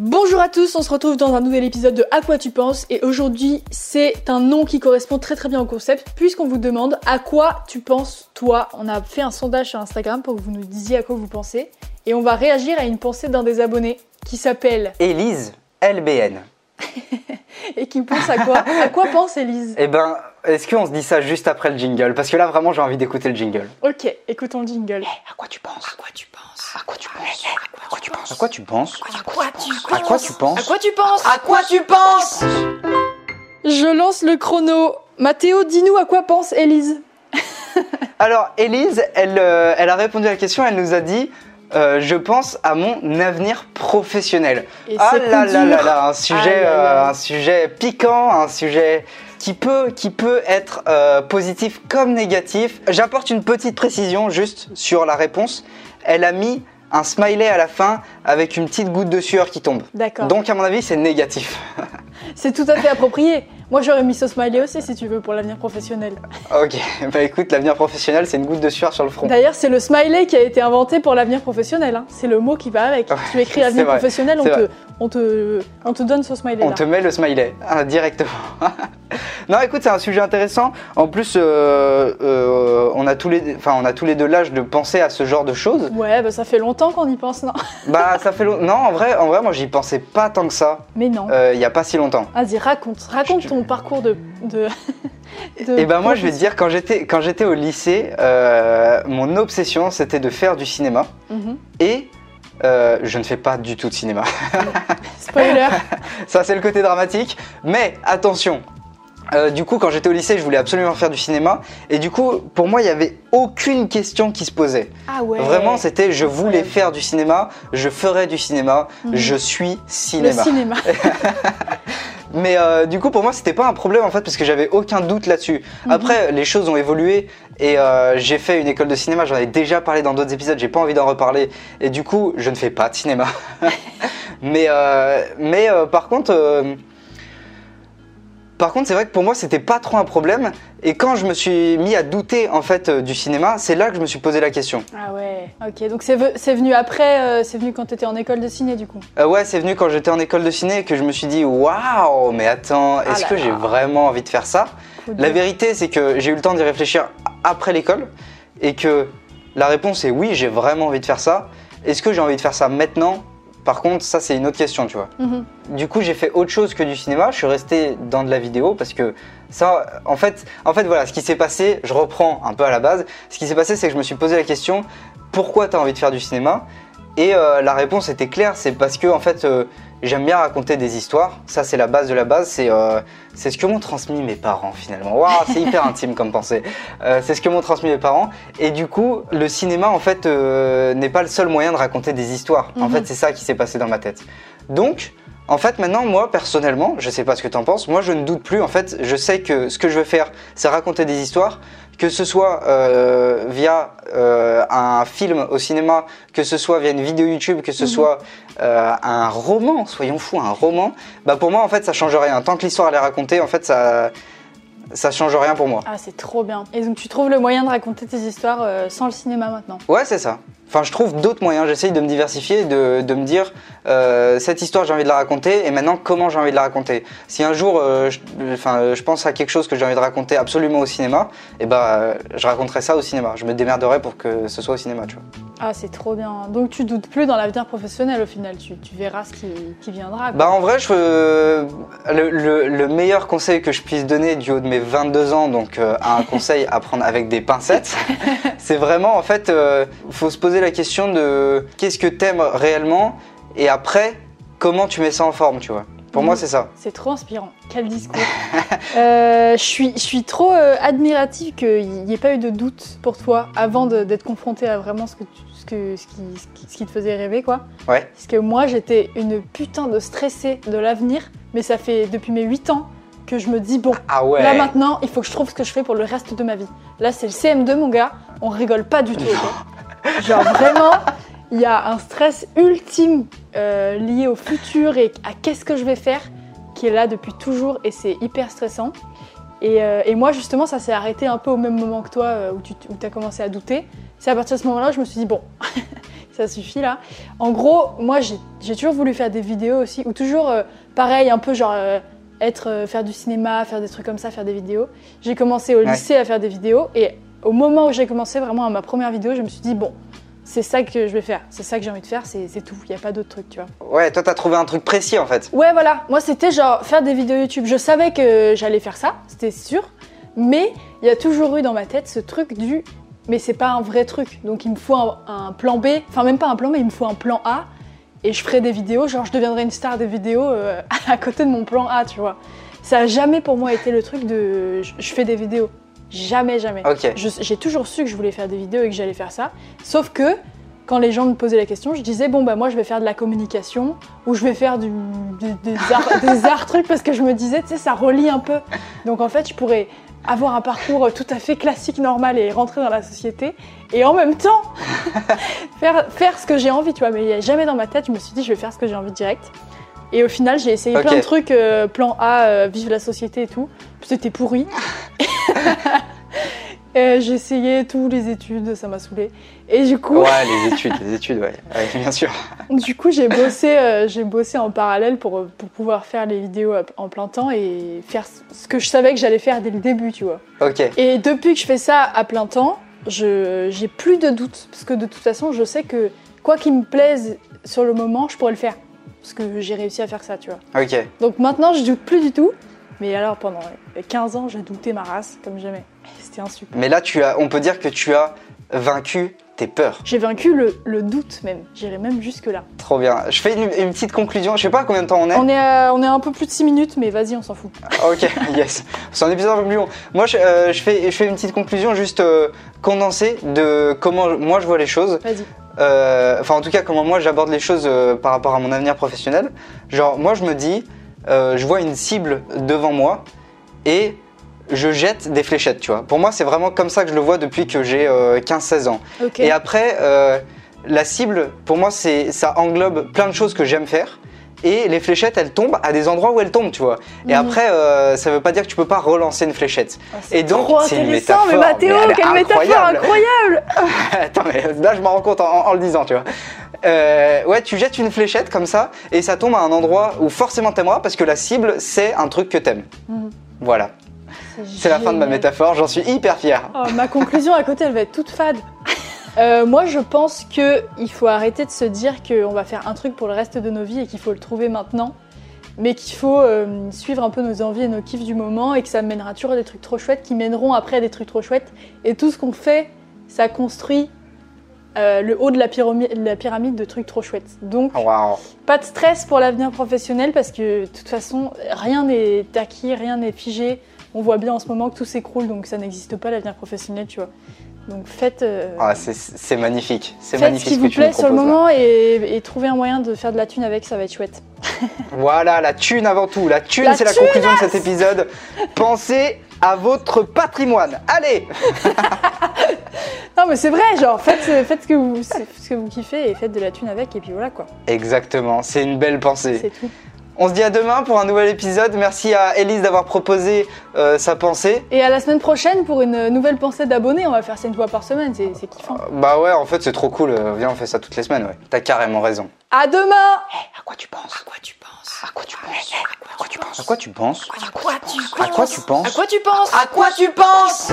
Bonjour à tous, on se retrouve dans un nouvel épisode de À quoi tu penses et aujourd'hui c'est un nom qui correspond très très bien au concept puisqu'on vous demande à quoi tu penses toi. On a fait un sondage sur Instagram pour que vous nous disiez à quoi vous pensez et on va réagir à une pensée d'un des abonnés qui s'appelle Élise LBN. et qui pense à quoi À quoi pense Élise? Eh ben, est-ce qu'on se dit ça juste après le jingle? Parce que là vraiment j'ai envie d'écouter le jingle. Ok, écoutons le jingle. À quoi tu penses? À quoi tu penses quoi tu penses À quoi tu penses À quoi tu penses À quoi tu penses À quoi tu penses À quoi tu penses À quoi tu penses Je lance le chrono. Mathéo, dis-nous à quoi pense Élise Alors Élise, elle, euh, elle a répondu à la question, elle nous a dit euh, je pense à mon avenir professionnel. Et ah là là là là, un sujet, aïe. euh, un sujet piquant, un sujet qui peut, qui peut être euh, positif comme négatif. J'apporte une petite précision juste sur la réponse. Elle a mis un smiley à la fin avec une petite goutte de sueur qui tombe. D'accord. Donc à mon avis c'est négatif. C'est tout à fait approprié. Moi j'aurais mis ce smiley aussi si tu veux pour l'avenir professionnel. ok, bah écoute, l'avenir professionnel c'est une goutte de sueur sur le front. D'ailleurs, c'est le smiley qui a été inventé pour l'avenir professionnel. hein. C'est le mot qui va avec. Ouais, tu écris c'est avenir vrai, professionnel, on te. On, te, on te donne ce smiley On là. te met le smiley ah, directement. non, écoute, c'est un sujet intéressant. En plus, euh, euh, on, a tous les, enfin, on a tous les deux l'âge de penser à ce genre de choses. Ouais, bah ça fait longtemps qu'on y pense, non? Bah, ça fait long- Non, en vrai, en vrai, moi, j'y pensais pas tant que ça. Mais non. euh, Il y a pas si longtemps. Vas-y, raconte. Raconte Je ton parcours de. de, Et ben moi, je vais te dire, quand j'étais, quand j'étais au lycée, euh, mon obsession, c'était de faire du cinéma. Mhm. Et euh, je ne fais pas du tout de cinéma. Spoiler. Ça, c'est le côté dramatique. Mais attention. euh, du coup, quand j'étais au lycée, je voulais absolument faire du cinéma. Et du coup, pour moi, il n'y avait aucune question qui se posait. Ah ouais. Vraiment, c'était je voulais faire du cinéma, je ferai du cinéma, Mhm. je suis le cinéma. Mais euh, du coup, pour moi, c'était pas un problème en fait, parce que j'avais aucun doute là-dessus. Mhm. Après, les choses ont évolué et euh, j'ai fait une école de cinéma. J'en ai déjà parlé dans d'autres épisodes. J'ai pas envie d'en reparler. Et du coup, je ne fais pas de cinéma. mais euh, mais euh, par contre. Par contre, c'est vrai que pour moi, c'était pas trop un problème. Et quand je me suis mis à douter en fait euh, du cinéma, c'est là que je me suis posé la question. Ah ouais. Ok, donc c'est ve- c'est venu après, euh, c'est venu quand t'étais en école de ciné du coup. Euh, ouais, c'est venu quand j'étais en école de ciné que je me suis dit waouh, mais attends, est-ce là que j'ai vraiment envie de faire ça? La vérité, c'est que j'ai eu le temps d'y réfléchir après l'école et que la réponse est oui, j'ai vraiment envie de faire ça. Est-ce que j'ai envie de faire ça maintenant? Par contre, ça c'est une autre question, tu vois. Mhm. Du coup, j'ai fait autre chose que du cinéma. Je suis resté dans de la vidéo parce que ça, en fait, en fait, voilà, ce qui s'est passé, je reprends un peu à la base. Ce qui s'est passé, c'est que je me suis posé la question pourquoi tu as envie de faire du cinéma? Et euh, la réponse était claire, c'est parce que en fait, euh, j'aime bien raconter des histoires. Ça, c'est la base de la base. C'est euh, c'est ce que m'ont transmis mes parents finalement. Waouh, c'est hyper intime comme pensée. Euh, c'est ce que m'ont transmis mes parents. Et du coup, le cinéma, en fait, euh, n'est pas le seul moyen de raconter des histoires. En Mhm. fait, c'est ça qui s'est passé dans ma tête. Donc, en fait, maintenant, moi, personnellement, je sais pas ce que t'en penses, moi, je ne doute plus. En fait, je sais que ce que je veux faire, c'est raconter des histoires, que ce soit euh, via euh, un film au cinéma, que ce soit via une vidéo YouTube, que ce Mhm. soit euh, un roman, soyons fous, un roman. Bah, pour moi, en fait, ça change rien. Tant que l'histoire elle est racontée, en fait, ça, ça change rien pour moi. Ah, c'est trop bien. Et donc tu trouves le moyen de raconter tes histoires euh, sans le cinéma maintenant? Ouais, c'est ça. Enfin, je trouve d'autres moyens. J'essaye de me diversifier, de, de me dire euh, cette histoire, j'ai envie de la raconter, et maintenant, comment j'ai envie de la raconter. Si un jour, euh, je, enfin, euh, je pense à quelque chose que j'ai envie de raconter absolument au cinéma, et bah, euh, je raconterai ça au cinéma. Je me démerderai pour que ce soit au cinéma, tu vois. Ah, c'est trop bien. Donc tu doutes plus dans l'avenir professionnel au final, tu, tu verras ce qui, qui viendra. quoi. Bah, en vrai, je, euh, le, le- le meilleur conseil que je puisse donner du haut de mes 22 ans, donc un conseil à prendre avec des pincettes, c'est vraiment, en fait, faut se poser la question de qu'est-ce que t'aimes réellement, et après, comment tu mets ça en forme, tu vois? Pour moi, c'est ça. C'est trop inspirant. Quel discours. Euh, je suis, je suis trop euh, admirative qu'il n'y ait pas eu de doute pour toi avant d'être confrontée à vraiment ce, que tu- ce, que, ce, qui, ce, qui, ce qui te faisait rêver, quoi. Ouais. Parce que moi, j'étais une putain de stressée de l'avenir, mais ça fait depuis mes 8 ans que je me dis, bon, Ah ouais. là maintenant, il faut que je trouve ce que je fais pour le reste de ma vie. Là, c'est le CM2, mon gars, on rigole pas du tout. Genre vraiment, il y a un stress ultime euh, lié au futur et à qu'est-ce que je vais faire qui est là depuis toujours et c'est hyper stressant. Et, euh, et moi, justement, ça s'est arrêté un peu au même moment que toi, euh, où tu as commencé à douter. C'est à partir de ce moment-là, je me suis dit, bon, ça suffit là. En gros, moi j'ai toujours voulu faire des vidéos aussi, ou toujours pareil, un peu genre être, faire du cinéma, faire des trucs comme ça, faire des vidéos. J'ai commencé au lycée à faire des vidéos, et au moment où j'ai commencé vraiment à ma première vidéo, je me suis dit, bon, c'est ça que je vais faire, c'est ça que j'ai envie de faire, c'est tout, il n'y a pas d'autre truc, tu vois. Ouais, toi, t'as trouvé un truc précis en fait. Ouais, voilà. Moi, c'était genre faire des vidéos YouTube. Je savais que j'allais faire ça, c'était sûr. Mais il y a toujours eu dans ma tête ce truc du. Mais c'est pas un vrai truc. Donc il me faut un, un plan B. Enfin, même pas un plan B, il me faut un plan A. Et je ferai des vidéos. Genre, je deviendrai une star des vidéos euh, à côté de mon plan A, tu vois. Ça a jamais pour moi été le truc de. Je fais des vidéos. Jamais, jamais. J'ai toujours su que je voulais faire des vidéos et que j'allais faire ça. Sauf que quand les gens me posaient la question, je disais bon bah moi je vais faire de la communication ou je vais faire du, des, des arts, des arts trucs parce que je me disais tu sais ça relie un peu. Donc en fait je pourrais avoir un parcours tout à fait classique normal et rentrer dans la société et en même temps faire, faire ce que j'ai envie tu vois mais jamais dans ma tête je me suis dit je vais faire ce que j'ai envie direct. Et au final j'ai essayé plein de trucs euh, plan A euh, vive la société et tout c'était pourri. J'ai essayé tous les études, ça m'a saoulé. Et du coup, Ouais, les études, les études, ouais. Ouais, bien sûr. du coup, j'ai bossé, euh, j'ai bossé en parallèle pour, pour pouvoir faire les vidéos en plein temps et faire ce que je savais que j'allais faire dès le début, tu vois. Ok. Et depuis que je fais ça à plein temps, je j'ai plus de doutes parce que de toute façon, je sais que quoi qu'il me plaise sur le moment, je pourrais le faire parce que j'ai réussi à faire ça, tu vois. Ok. Donc maintenant, je doute plus du tout. Mais alors, pendant 15 ans, j'ai douté ma race comme jamais. C'était insupportable. Mais là, tu as, on peut dire que tu as vaincu tes peurs. J'ai vaincu le, le doute même. J'irai même jusque-là. Trop bien. Je fais une, une petite conclusion. Je sais pas combien de temps on est. On est, à, on est à un peu plus de 6 minutes, mais vas-y, on s'en fout. Ok, yes. C'est un épisode un peu plus long. Moi, je, euh, je fais, je fais une petite conclusion juste euh, condensée de comment moi je vois les choses. Vas-y. Euh, Enfin, en tout cas, comment moi j'aborde les choses par rapport à mon avenir professionnel. Genre, moi je me dis, euh, je vois une cible devant moi et je jette des fléchettes, tu vois. Pour moi, c'est vraiment comme ça que je le vois depuis que j'ai euh, 15-16 ans. Et après, euh, la cible, pour moi, c'est ça englobe plein de choses que j'aime faire. Et les fléchettes, elles tombent à des endroits où elles tombent, tu vois. Et Mhm. après, euh, ça veut pas dire que tu peux pas relancer une fléchette. Ah, et donc, c'est une mais métaphore, Mathéo, mais est quelle métaphore incroyable. incroyable Attends, mais là, je m'en rends compte en, en le disant, tu vois. Euh, ouais, tu jettes une fléchette comme ça, et ça tombe à un endroit où forcément t'aimeras, parce que la cible, c'est un truc que t'aimes. Mhm. Voilà. C'est la fin de ma métaphore, j'en suis hyper fier. Oh, ma conclusion à côté, elle va être toute fade. Euh, moi, je pense que il faut arrêter de se dire qu'on va faire un truc pour le reste de nos vies et qu'il faut le trouver maintenant, mais qu'il faut euh, suivre un peu nos envies et nos kiffs du moment et que ça mènera toujours à des trucs trop chouettes qui mèneront après à des trucs trop chouettes. Et tout ce qu'on fait, ça construit euh, le haut de la, pyramide, la pyramide de trucs trop chouettes. Donc, Waouh. pas de stress pour l'avenir professionnel parce que de toute façon, rien n'est acquis, rien n'est figé. On voit bien en ce moment que tout s'écroule, donc ça n'existe pas l'avenir professionnel, tu vois. Donc faites, euh, Ah, c'est- magnifique. C'est magnifique ce qui vous plaît sur le moment et, et trouvez un moyen de faire de la thune avec, ça va être chouette. Voilà, la thune avant tout. La thune, c'est la conclusion de cet épisode. Pensez à votre patrimoine. Allez Non mais c'est vrai, genre faites, faites ce, que vous, ce que vous kiffez et faites de la thune avec et puis voilà quoi, Exactement, c'est une belle pensée. c'est tout. On se dit à demain pour un nouvel épisode. Merci à Elise d'avoir proposé euh, sa pensée. Et à la semaine prochaine pour une nouvelle pensée d'abonnés, on va faire ça une fois par semaine, c'est c'est kiffant. Bah ouais, en fait, c'est trop cool. Euh, Viens, on fait ça toutes les semaines, ouais. T'as carrément raison. À demain À quoi tu penses À quoi tu penses À quoi tu penses À quoi tu penses À quoi tu penses À quoi tu penses À quoi tu penses À quoi tu penses À quoi tu penses